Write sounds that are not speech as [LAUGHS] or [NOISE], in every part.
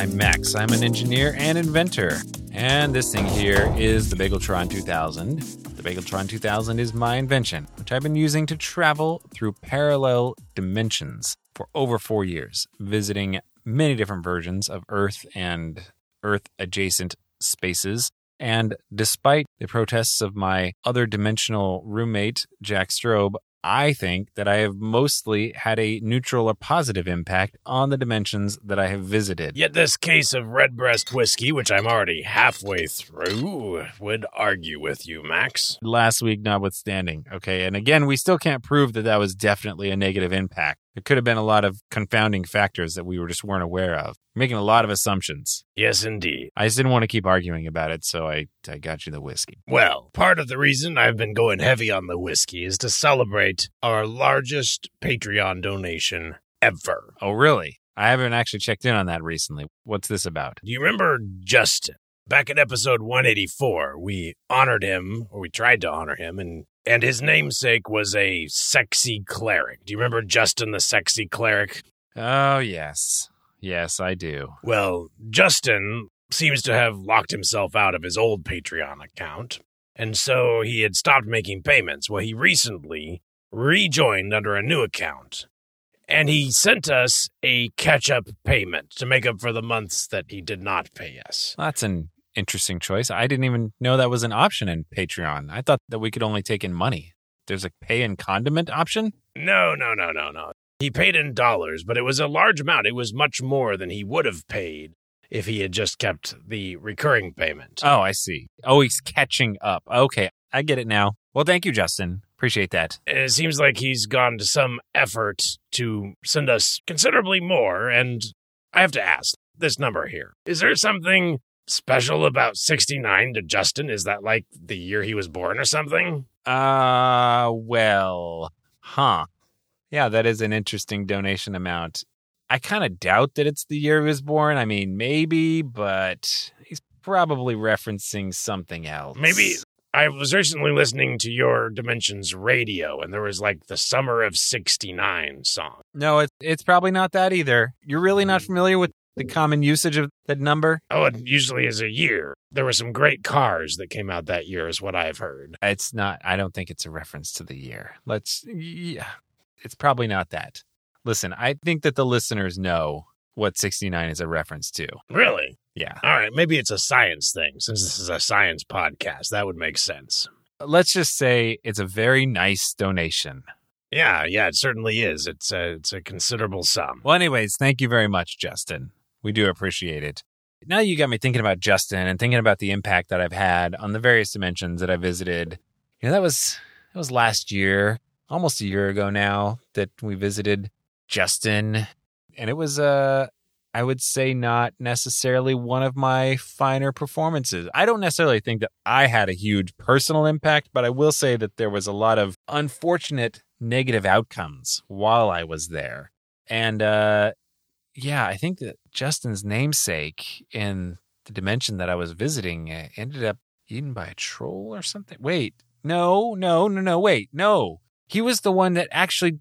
I'm Max. I'm an engineer and inventor. And this thing here is the Bageltron 2000. The Bageltron 2000 is my invention, which I've been using to travel through parallel dimensions for over four years, visiting many different versions of Earth and Earth adjacent spaces. And despite the protests of my other dimensional roommate, Jack Strobe, I think that I have mostly had a neutral or positive impact on the dimensions that I have visited. Yet this case of Redbreast whiskey, which I'm already halfway through, would argue with you, Max. Last week, notwithstanding. Okay. And again, we still can't prove that that was definitely a negative impact. It could have been a lot of confounding factors that we were just weren't aware of. making a lot of assumptions. Yes, indeed. I just didn't want to keep arguing about it, so I, I got you the whiskey. Well, part of the reason I've been going heavy on the whiskey is to celebrate our largest Patreon donation ever. Oh, really? I haven't actually checked in on that recently. What's this about? Do you remember Justin? Back in episode 184, we honored him, or we tried to honor him, and and his namesake was a sexy cleric. Do you remember Justin the sexy cleric? Oh, yes. Yes, I do. Well, Justin seems to have locked himself out of his old Patreon account, and so he had stopped making payments. Well, he recently rejoined under a new account, and he sent us a catch up payment to make up for the months that he did not pay us. That's an interesting choice. I didn't even know that was an option in Patreon. I thought that we could only take in money. There's a pay in condiment option? No, no, no, no, no. He paid in dollars, but it was a large amount. It was much more than he would have paid if he had just kept the recurring payment. Oh, I see. Oh, he's catching up. Okay, I get it now. Well, thank you, Justin. Appreciate that. It seems like he's gone to some effort to send us considerably more, and I have to ask this number here. Is there something special about 69 to Justin? Is that like the year he was born or something? Uh, well, huh. Yeah, that is an interesting donation amount. I kind of doubt that it's the year he was born. I mean, maybe, but he's probably referencing something else. Maybe I was recently listening to your Dimensions radio, and there was like the Summer of 69 song. No, it's, it's probably not that either. You're really not familiar with the common usage of that number? Oh, it usually is a year. There were some great cars that came out that year, is what I've heard. It's not, I don't think it's a reference to the year. Let's, yeah, it's probably not that. Listen, I think that the listeners know what 69 is a reference to. Really? Yeah. All right. Maybe it's a science thing since this is a science podcast. That would make sense. Let's just say it's a very nice donation. Yeah, yeah, it certainly is. It's a, it's a considerable sum. Well, anyways, thank you very much, Justin. We do appreciate it. Now you got me thinking about Justin and thinking about the impact that I've had on the various dimensions that I visited. You know, that was that was last year, almost a year ago now that we visited Justin, and it was uh I would say not necessarily one of my finer performances. I don't necessarily think that I had a huge personal impact, but I will say that there was a lot of unfortunate negative outcomes while I was there. And uh yeah, I think that Justin's namesake in the dimension that I was visiting uh, ended up eaten by a troll or something. Wait, no, no, no, no, wait, no. He was the one that actually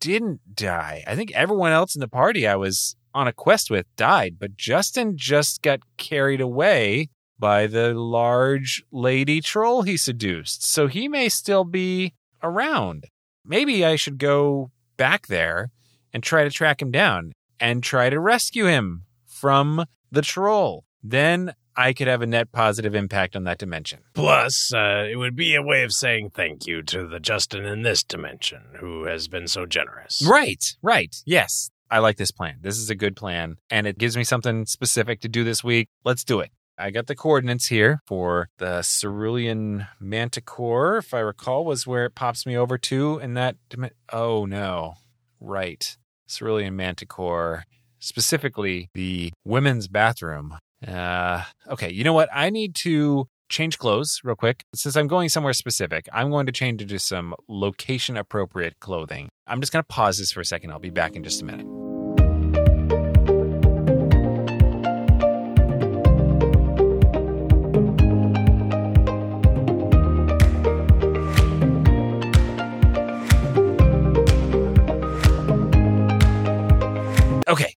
didn't die. I think everyone else in the party I was on a quest with died, but Justin just got carried away by the large lady troll he seduced. So he may still be around. Maybe I should go back there and try to track him down and try to rescue him from the troll. Then I could have a net positive impact on that dimension. Plus, uh, it would be a way of saying thank you to the Justin in this dimension who has been so generous. Right, right. Yes. I like this plan. This is a good plan, and it gives me something specific to do this week. Let's do it. I got the coordinates here for the cerulean manticore, if I recall, was where it pops me over to in that. Dim- oh, no. Right. Cerulean manticore, specifically the women's bathroom. Uh, okay, you know what? I need to change clothes real quick. Since I'm going somewhere specific, I'm going to change into some location appropriate clothing. I'm just going to pause this for a second. I'll be back in just a minute.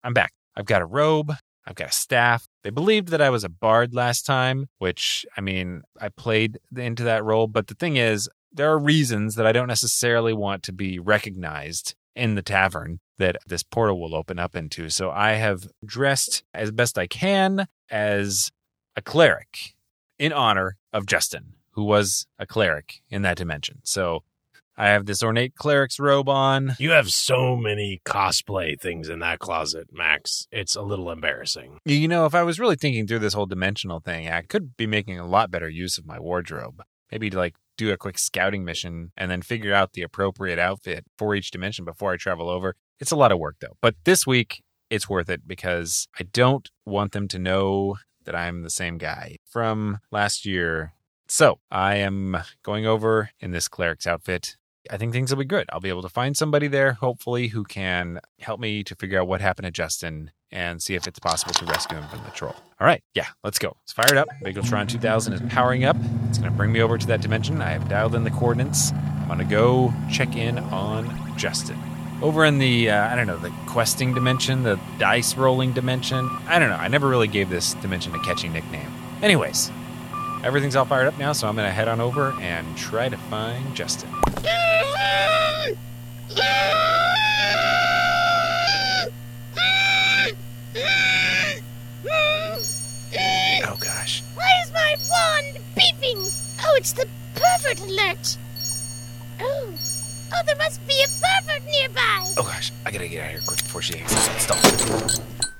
I'm back. I've got a robe, I've got a staff. They believed that I was a bard last time, which, I mean, I played into that role. But the thing is, there are reasons that I don't necessarily want to be recognized in the tavern that this portal will open up into. So I have dressed as best I can as a cleric in honor of Justin, who was a cleric in that dimension. So I have this ornate cleric's robe on. You have so many cosplay things in that closet, Max. It's a little embarrassing. You know, if I was really thinking through this whole dimensional thing, I could be making a lot better use of my wardrobe. Maybe to like do a quick scouting mission and then figure out the appropriate outfit for each dimension before I travel over. It's a lot of work though. But this week, it's worth it because I don't want them to know that I'm the same guy from last year. So I am going over in this cleric's outfit. I think things will be good. I'll be able to find somebody there, hopefully, who can help me to figure out what happened to Justin and see if it's possible to rescue him from the troll. All right, yeah, let's go. Let's fire it up. Bageltron 2000 is powering up. It's going to bring me over to that dimension. I have dialed in the coordinates. I'm going to go check in on Justin. Over in the, uh, I don't know, the questing dimension, the dice rolling dimension. I don't know. I never really gave this dimension a catchy nickname. Anyways, everything's all fired up now, so I'm going to head on over and try to find Justin. Oh gosh. Why is my wand beeping? Oh, it's the pervert alert. Oh, oh, there must be a pervert nearby. Oh gosh. I gotta get out of here quick before she hangs up. Stop.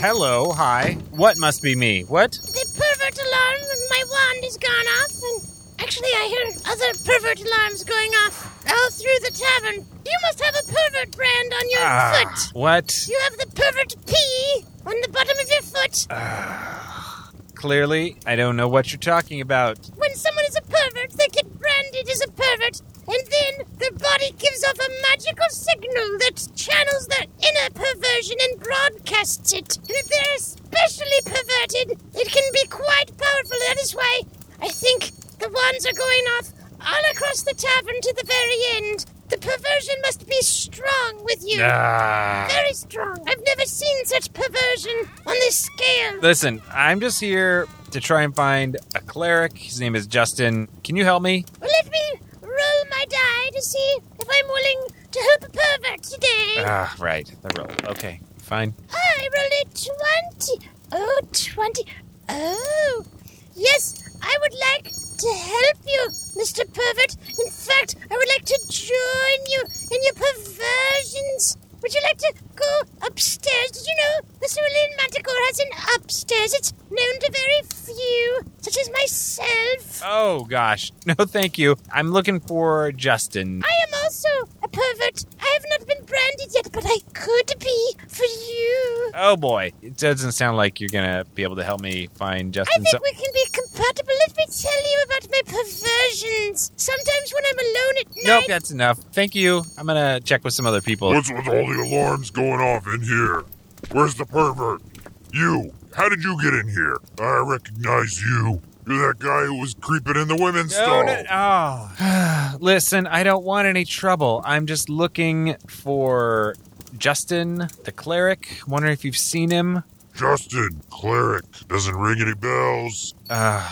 Hello. Hi. What must be me? What? The pervert alarm and my wand has gone off, and actually, I hear other pervert alarms going off all through the tavern. You must have a pervert brand on your Ah, foot. what? You have the pervert P on the bottom of your foot. Clearly, I don't know what you're talking about. When someone is a pervert, they get branded as a pervert, their body gives off a magical signal that channels their inner perversion and broadcasts it. And if they're especially perverted, it can be quite powerful. That is why I think the wands are going off all across the tavern to the very end. The perversion must be strong with you. Ah. Very strong. I've never seen such perversion on this scale. Listen, I'm just here to try and find a cleric. His name is Justin. Can you help me? Well, let me roll my die to see if I'm willing to help a pervert today. Ah, right. The roll. Okay, fine. I rolled a 20. Oh, 20. Oh, yes, I would like to help you, Mr. Pervert. In fact, I would like to join you in your perversions. Would you like to go upstairs? Did you know the Cerulean Manticore has an upstairs? It's known to very few, such as myself. Oh, gosh. [LAUGHS] No, thank you. I'm looking for Justin. I am also a pervert. I have not been branded yet, but I could be for you. Oh, boy. It doesn't sound like you're going to be able to help me find Justin. I think we can be compatible. Let me tell you about my perversions. Sometimes when I'm alone at night. Nope, that's enough. Thank you. I'm going to check with some other people. What's with all the alarms going off in here? Where's the pervert? You. How did you get in here? I recognize you. You're that guy who was creeping in the women's No, stall. no, oh. [SIGHS] Listen, I don't want any trouble. I'm just looking for Justin, the cleric. Wondering if you've seen him. Justin, cleric. Doesn't ring any bells. Uh,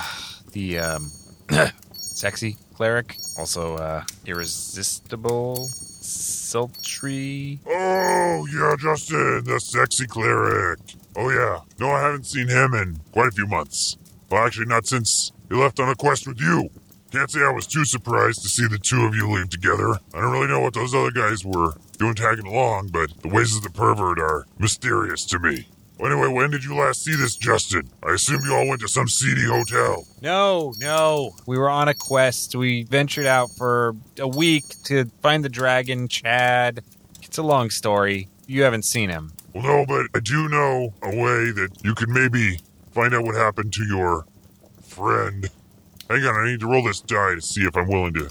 the um, [CLEARS THROAT] sexy cleric, also uh, irresistible, sultry. Oh, yeah, Justin, the sexy cleric. Oh, yeah. No, I haven't seen him in quite a few months. Well, actually, not since he left on a quest with you. Can't say I was too surprised to see the two of you leave together. I don't really know what those other guys were doing tagging along, but the ways of the pervert are mysterious to me. Well, anyway, when did you last see this Justin? I assume you all went to some seedy hotel. No, no. We were on a quest. We ventured out for a week to find the dragon, Chad. It's a long story. You haven't seen him. Well, no, but I do know a way that you could maybe find out what happened to your friend. Hang on, I need to roll this die to see if I'm willing to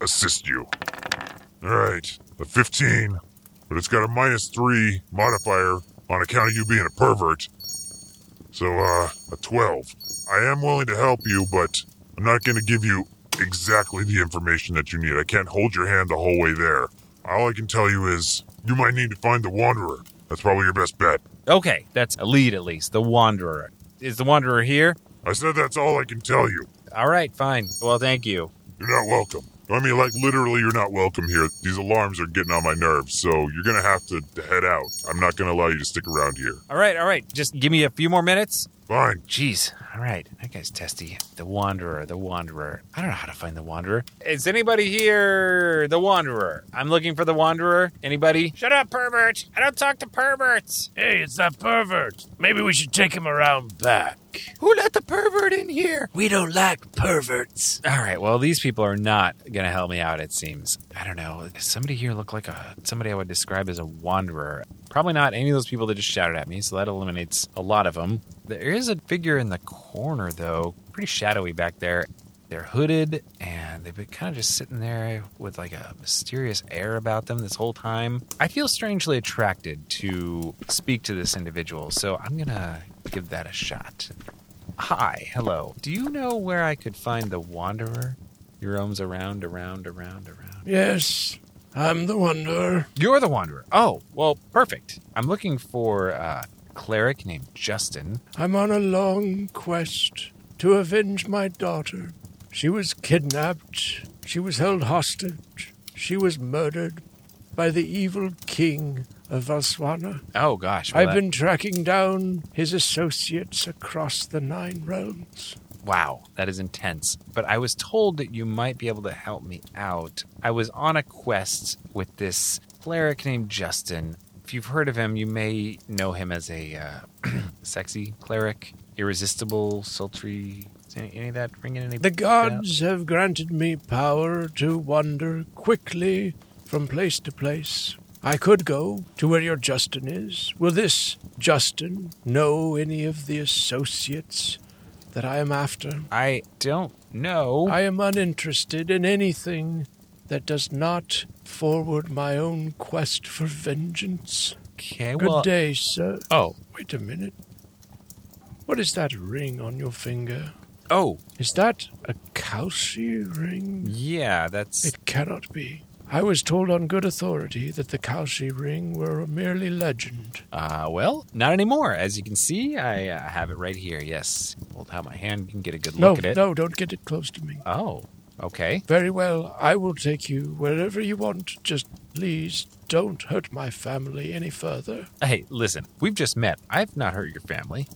assist you. All right, a 15, but it's got a minus 3 modifier on account of you being a pervert. So, uh, a 12. I am willing to help you, but I'm not going to give you exactly the information that you need. I can't hold your hand the whole way there. All I can tell you is you might need to find the Wanderer. That's probably your best bet. Okay, that's a lead at least. The Wanderer. Is the Wanderer here? I said that's all I can tell you. All right, fine. Well, thank you. You're not welcome. I mean, like, literally, you're not welcome here. These alarms are getting on my nerves, so you're gonna have to head out. I'm not gonna allow you to stick around here. All right, all right. Just give me a few more minutes. Fine. Jeez. All right. That guy's testy. The Wanderer, the Wanderer. I don't know how to find the Wanderer. Is anybody here? The Wanderer. I'm looking for the Wanderer. Anybody? Shut up, pervert. I don't talk to perverts. Hey, it's that pervert. Maybe we should take him around back. Who let the pervert in here? We don't like perverts. All right. Well, these people are not going to help me out, it seems. I don't know. Does somebody here look like a somebody I would describe as a wanderer? Probably not any of those people that just shouted at me, so that eliminates a lot of them. There is a figure in the corner, though, pretty shadowy back there. They're hooded and they've been kind of just sitting there with like a mysterious air about them this whole time. I feel strangely attracted to speak to this individual, so I'm gonna give that a shot. Hi, hello. Do you know where I could find the Wanderer? He roams around, around, around, around. Yes, I'm the Wanderer. You're the Wanderer. Oh, well, perfect. I'm looking for a cleric named Justin. I'm on a long quest to avenge my daughter. She was kidnapped. She was held hostage. She was murdered by the evil king of Valswana. Oh gosh, well, I've that- been tracking down his associates across the nine realms. Wow, that is intense. But I was told that you might be able to help me out. I was on a quest with this cleric named Justin. If you've heard of him, you may know him as a uh, [CLEARS THROAT] sexy cleric, irresistible, sultry. Any, any of that ringing any? The gods have granted me power to wander quickly from place to place. I could go to where your Justin is. Will this Justin know any of the associates that I am after? I don't know. I am uninterested in anything that does not forward my own quest for vengeance. okay, Good well. day, sir. Oh, Wait a minute. What is that ring on your finger? oh, Is that a Kalshi ring? yeah, that's. It cannot be. I was told on good authority that the Kalshi ring were a merely legend. Uh, well, not anymore. As you can see, I uh, have it right here. Yes, hold out my hand. You can get a good No, look at it. no, don't get it close to me. Oh, okay. Very well, I will take you wherever you want. Just please don't hurt my family any further. Hey, listen, we've just met. I've not hurt your family.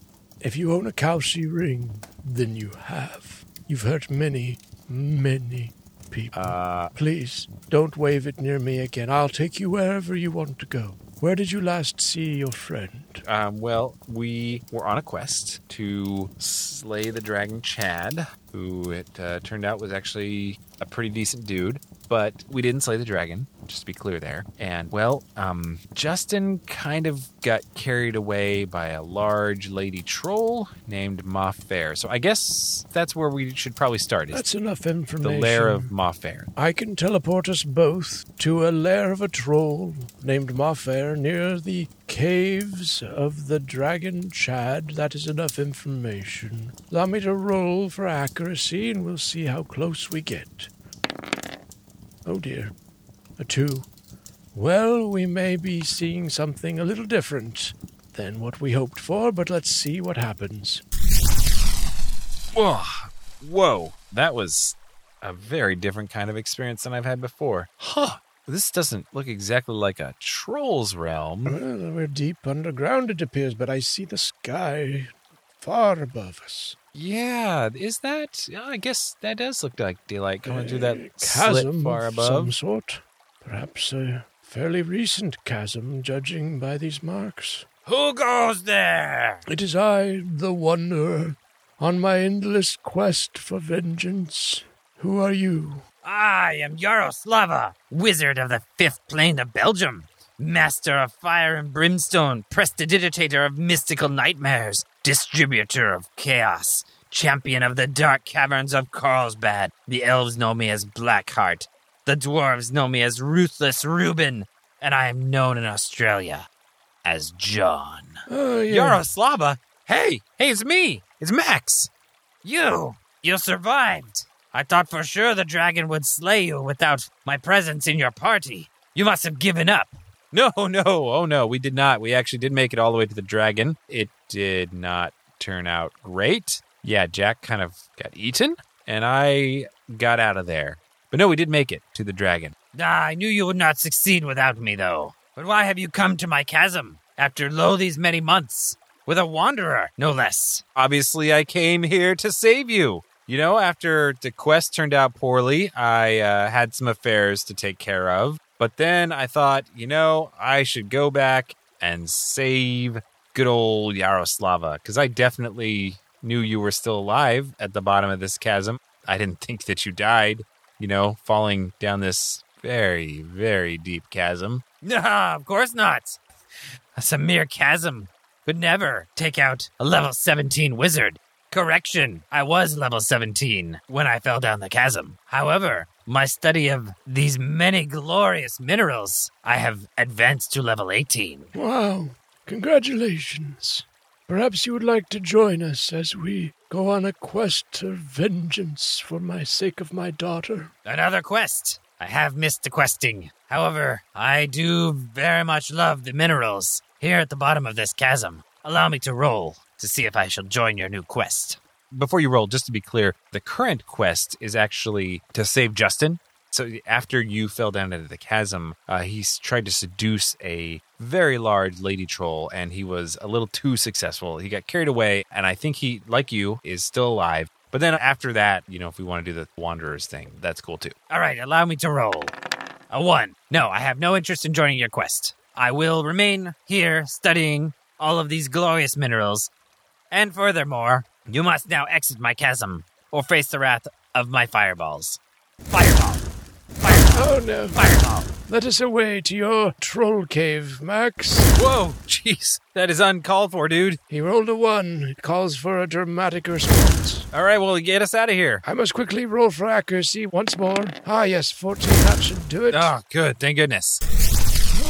If you own a Kalshi ring, then you have. You've hurt many, many people. Uh, Please, don't wave it near me again. I'll take you wherever you want to go. Where did you last see your friend? um, well, we were on a quest to slay the dragon Chad, who it uh, turned out was actually a pretty decent dude. But we didn't slay the dragon, just to be clear there. And, well, um, Justin kind of got carried away by a large lady troll named Ma Fair. So I guess that's where we should probably start, is That's enough information. the lair of Ma Fair. I can teleport us both to a lair of a troll named Mafair near the caves of the dragon Chad. That is enough information. Allow me to roll for accuracy and we'll see how close we get. Oh dear. A two. Well, we may be seeing something a little different than what we hoped for, but let's see what happens. Whoa, whoa, that was a very different kind of experience than I've had before. Huh. This doesn't look exactly like a troll's realm. Well, we're deep underground, it appears, but I see the sky far above us. Yeah, is that? yeah, I guess that does look like daylight coming through that uh, chasm slit far of some sort. Perhaps a fairly recent chasm, judging by these marks. Who goes there? It is I, the Wanderer, on my endless quest for vengeance. Who are you? I am Yaroslava, wizard of the fifth plane of Belgium, master of fire and brimstone, prestidigitator of mystical nightmares, distributor of chaos, champion of the dark caverns of Carlsbad. The elves know me as Blackheart, the dwarves know me as Ruthless Reuben, and I am known in Australia as John. Oh, yeah. Yaroslava? Hey, hey, it's me. It's Max. You, you survived. I thought for sure the dragon would slay you without my presence in your party. You must have given up. [LAUGHS] No, no, oh no, we did not. We actually did make it all the way to the dragon. It did not turn out great. Yeah, Jack kind of got eaten, and I got out of there. But no, we did make it to the dragon. Ah, I knew you would not succeed without me, though. But why have you come to my chasm after lo these many months? With a wanderer, no less. Obviously, I came here to save you. You know, after the quest turned out poorly, I uh, had some affairs to take care of. But then I thought, you know, I should go back and save good old Yaroslava because I definitely knew you were still alive at the bottom of this chasm. I didn't [LAUGHS] think that you died, you know, falling down this very, very deep chasm. [LAUGHS] Nah, of course not. That's a mere chasm. Could never take out a level 17 wizard. Correction, I was level 17 when I fell down the chasm. However, my study of these many glorious minerals, I have advanced to level 18. Wow, congratulations. Perhaps you would like to join us as we go on a quest of vengeance for my sake of my daughter. Another quest. I have missed the questing. However, I do very much love the minerals here at the bottom of this chasm. Allow me to roll to see if I shall join your new quest. Before you roll, just to be clear, the current quest is actually to save Justin. So after you fell down into the chasm, uh, he's tried to seduce a very large lady troll, and he was a little too successful. He got carried away, and I think he, like you, is still alive. But then after that, you know, if we want to do the Wanderers thing, that's cool too. All right, allow me to roll. A one. No, I have no interest in joining your quest. I will remain here studying all of these glorious minerals. And furthermore, you must now exit my chasm or face the wrath of my fireballs. Fireball! Fireball! Oh no. Fireball! Let us away to your troll cave, Max. Whoa, jeez, that is uncalled for, dude. He rolled a one. It calls for a dramatic response. All right, well, get us out of here. I must quickly roll for accuracy once more. Ah, yes, 14. That should do it. Oh, good, thank goodness.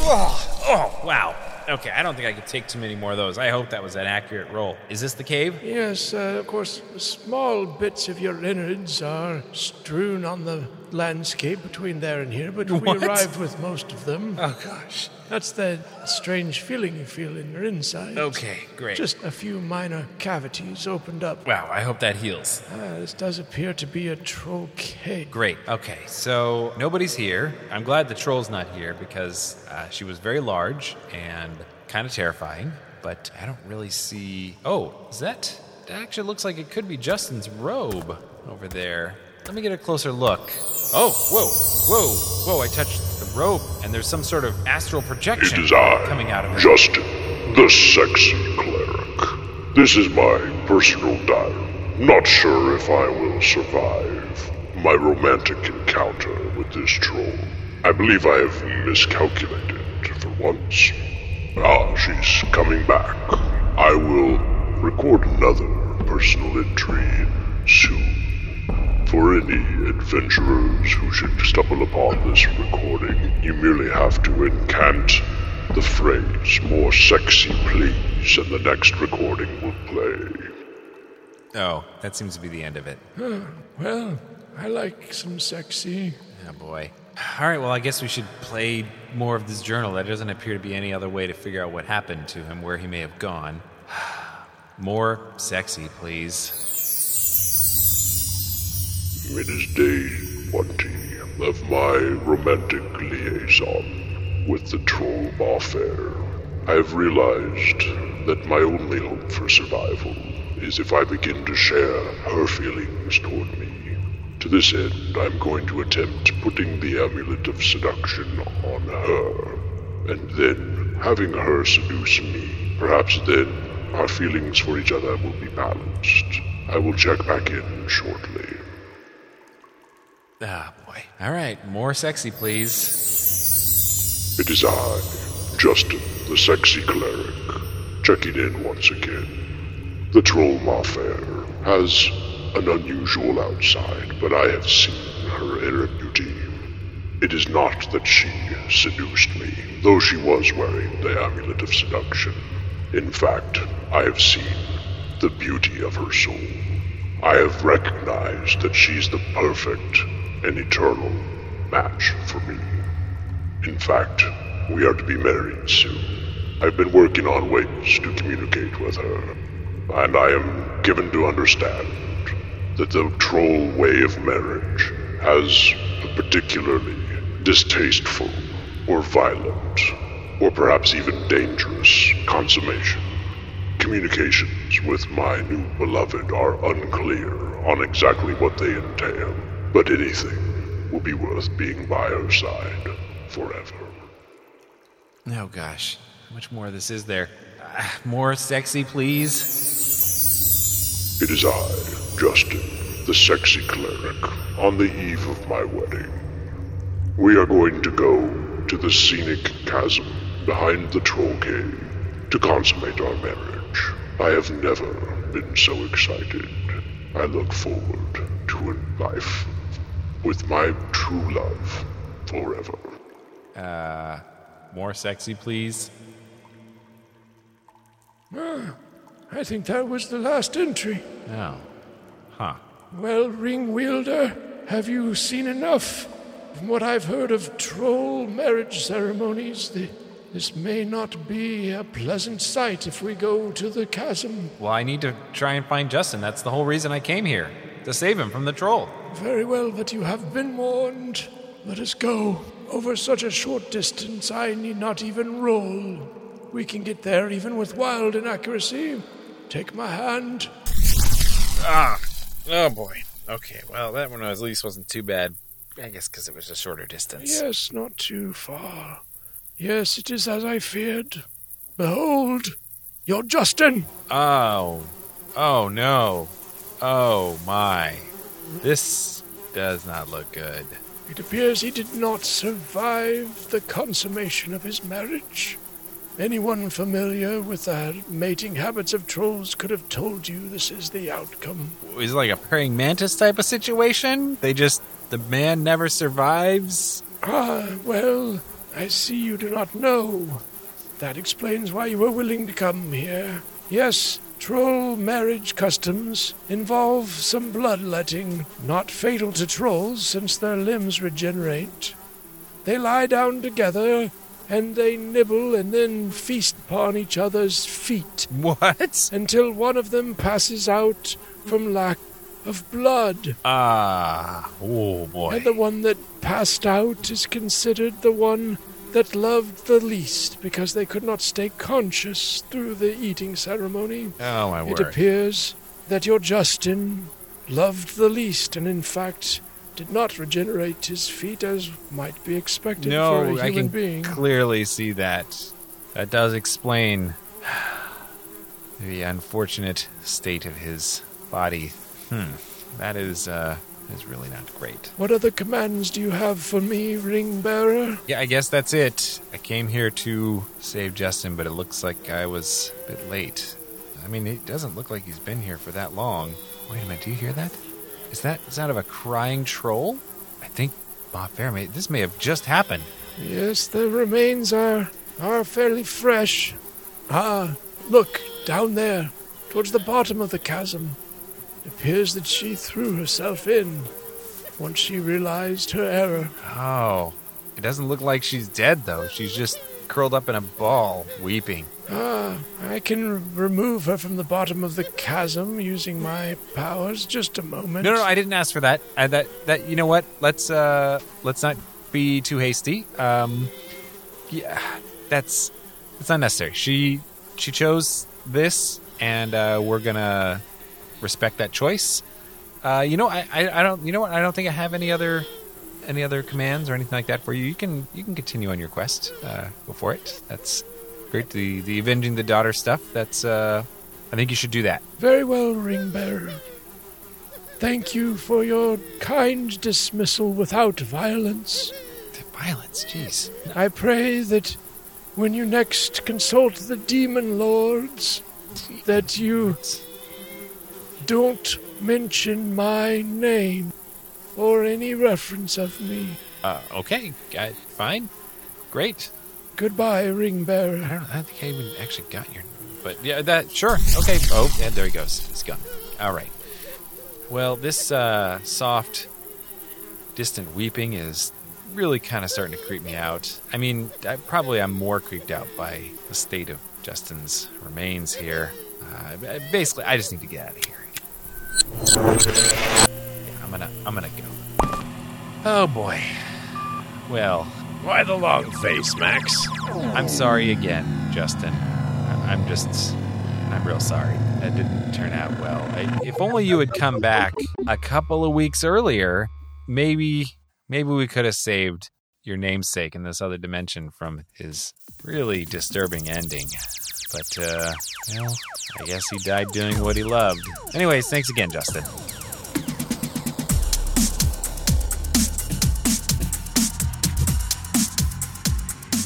Oh, oh, wow. Okay, I don't think I could take too many more of those. I hope that was an accurate roll. Is this the cave? Yes, uh, of course, small bits of your innards are strewn on the landscape between there and here, but we arrived with most of them. Oh, gosh. That's the strange feeling you feel in your inside. Okay, great. Just a few minor cavities opened up. Wow, I hope that heals. Ah, this does appear to be a troll cave. Great. Okay, so nobody's here. I'm glad the troll's not here because uh, she was very large and kind of terrifying. But I don't really see. Oh, is that? That actually looks like it could be Justin's robe over there. Let me get a closer look. Oh, whoa, whoa, whoa! I touched the robe, and there's some sort of astral projection It is I, coming out of it. Justin, the sexy cleric. This is my personal diary. Not sure if I will survive my romantic encounter with this troll. I believe I have miscalculated for once. Ah, she's coming back. I will record another personal entry soon. For any adventurers who should stumble upon this recording, you merely have to incant the phrase more sexy please and the next recording will play. Oh, that seems to be the end of it. Well, I like some sexy. Oh boy. All right, well, I guess we should play more of this journal. There doesn't appear to be any other way to figure out what happened to him, where he may have gone. [SIGHS] More sexy, please. It is day 20 of my romantic liaison with the troll Marfair. I have realized that my only hope for survival is if I begin to share her feelings toward me. To this end, I'm going to attempt putting the amulet of seduction on her, and then having her seduce me. Perhaps then our feelings for each other will be balanced. I will check back in shortly. Ah, boy. All right, more sexy, please. It is I, Justin, the sexy cleric, checking in once again. The troll Marfair has an unusual outside, but I have seen her inner beauty. It is not that she seduced me, though she was wearing the amulet of seduction. In fact, I have seen the beauty of her soul. I have recognized that she's the perfect and eternal match for me. In fact, we are to be married soon. I've been working on ways to communicate with her, and I am given to understand that the troll way of marriage has a particularly distasteful or violent or perhaps even dangerous consummation. Communications with my new beloved are unclear on exactly what they entail, but anything will be worth being by her side forever. Oh gosh, how much more of this is there? Ah, more sexy, please. It is I, Justin, the sexy cleric, on the eve of my wedding. We are going to go to the scenic chasm behind the troll cave to consummate our marriage. I have never been so excited. I look forward to a life with my true love forever. Uh, more sexy, please. I think that was the last entry. Oh, huh. Well, Ring Wielder, have you seen enough? From what I've heard of troll marriage ceremonies, the, this may not be a pleasant sight if we go to the chasm. Well, I need to try and find Justin. That's the whole reason I came here to save him from the troll. Very well, but you have been warned. Let us go. Over such a short distance, I need not even roll. We can get there even with wild inaccuracy. Take my hand. Ah, oh boy. Okay, well, that one at least wasn't too bad. I guess because it was a shorter distance. Yes, not too far. Yes, it is as I feared. Behold, your Justin. Oh, oh no. Oh my. This does not look good. It appears he did not survive the consummation of his marriage. Anyone familiar with the mating habits of trolls could have told you this is the outcome. Is it like a praying mantis type of situation? They just, the man never survives? Ah, well, I see you do not know. That explains why you were willing to come here. Yes, troll marriage customs involve some bloodletting, not fatal to trolls since their limbs regenerate. They lie down together and they nibble and then feast upon each other's feet What? until one of them passes out from lack of blood. Ah, oh boy. And the one that passed out is considered the one that loved the least because they could not stay conscious through the eating ceremony. Oh my It word. appears that your Justin loved the least and, in fact, did not regenerate his feet as might be expected for a human being. No, human I can being. clearly see that. That does explain the unfortunate state of his body. Hmm. That is, uh, is really not great. What other commands do you have for me, ring bearer? Yeah, I guess that's it. I came here to save Justin, but it looks like I was a bit late. I mean, it doesn't look like he's been here for that long. Wait a minute, do you hear that? Is that the sound of a crying troll? I think, Ma Fair, may, this may have just happened. Yes, the remains are are fairly fresh. Ah, look down there, towards the bottom of the chasm. It appears that she threw herself in once she realized her error. Oh, it doesn't look like she's dead, though. She's just curled up in a ball, weeping. Ah, I can remove her from the bottom of the chasm using my powers. Just a moment. No, no, I didn't ask for that. Uh, that, that, you know what? Let's, uh, let's not be too hasty. Um, yeah, that's, that's not necessary. She, she chose this, and uh, we're gonna respect that choice. Uh, you know, I, I, I don't, you know what? I don't think I have any other, any other commands or anything like that for you. You can, you can continue on your quest. Uh, go for it. That's great. The, the avenging the daughter stuff. That's, uh, I think you should do that. Very well, ring bearer. Thank you for your kind dismissal without violence. The violence, jeez. I pray that when you next consult the demon lords, that you don't mention my name or any reference of me. Uh, okay, fine, great. Goodbye, ring I bearer. don't. I don't think I even actually got your, but yeah, that sure. Okay. Oh, and there he goes. He's gone. All right. Well, this uh, soft, distant weeping is really kind of starting to creep me out. I mean, I, probably I'm more creeped out by the state of Justin's remains here. Uh, basically, I just need to get out of here. Gonna, I'm gonna go. Oh boy. Well, Why the long face, Max? I'm sorry again, Justin. I'm just, I'm real sorry. That didn't turn out well. I, if only you had come back a couple of weeks earlier, maybe, maybe we could have saved your namesake in this other dimension from his really disturbing ending. But, uh, well, I guess he died doing what he loved. Anyways, thanks again, Justin.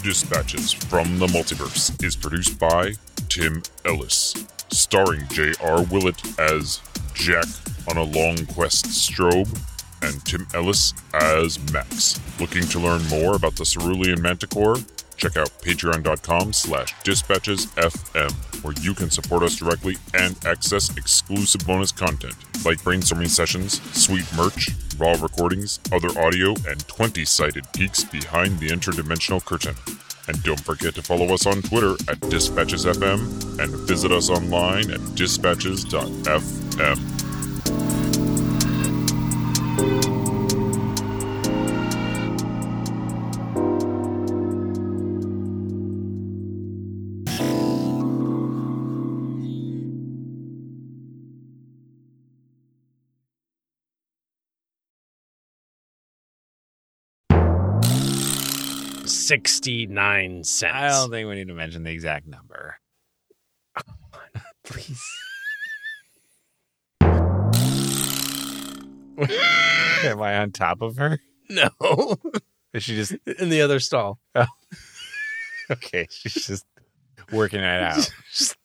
Dispatches from the Multiverse is produced by Tim Ellis, starring J.R. Willett as Jack on a long quest strobe and Tim Ellis as Max. Looking to learn more about the Cerulean Manticore? Check out patreon.com slash dispatchesfm, where you can support us directly and access exclusive bonus content like brainstorming sessions, sweet merch, raw recordings, other audio, and 20-sided peeks behind the interdimensional curtain. And don't forget to follow us on Twitter at DispatchesFM and visit us online at dispatches.fm. Sixty-nine cents. I don't think we need to mention the exact number. Please. [LAUGHS] Am I on top of her? No. Is she just In the other stall. Oh. [LAUGHS] okay? She's just working it out. [LAUGHS] Just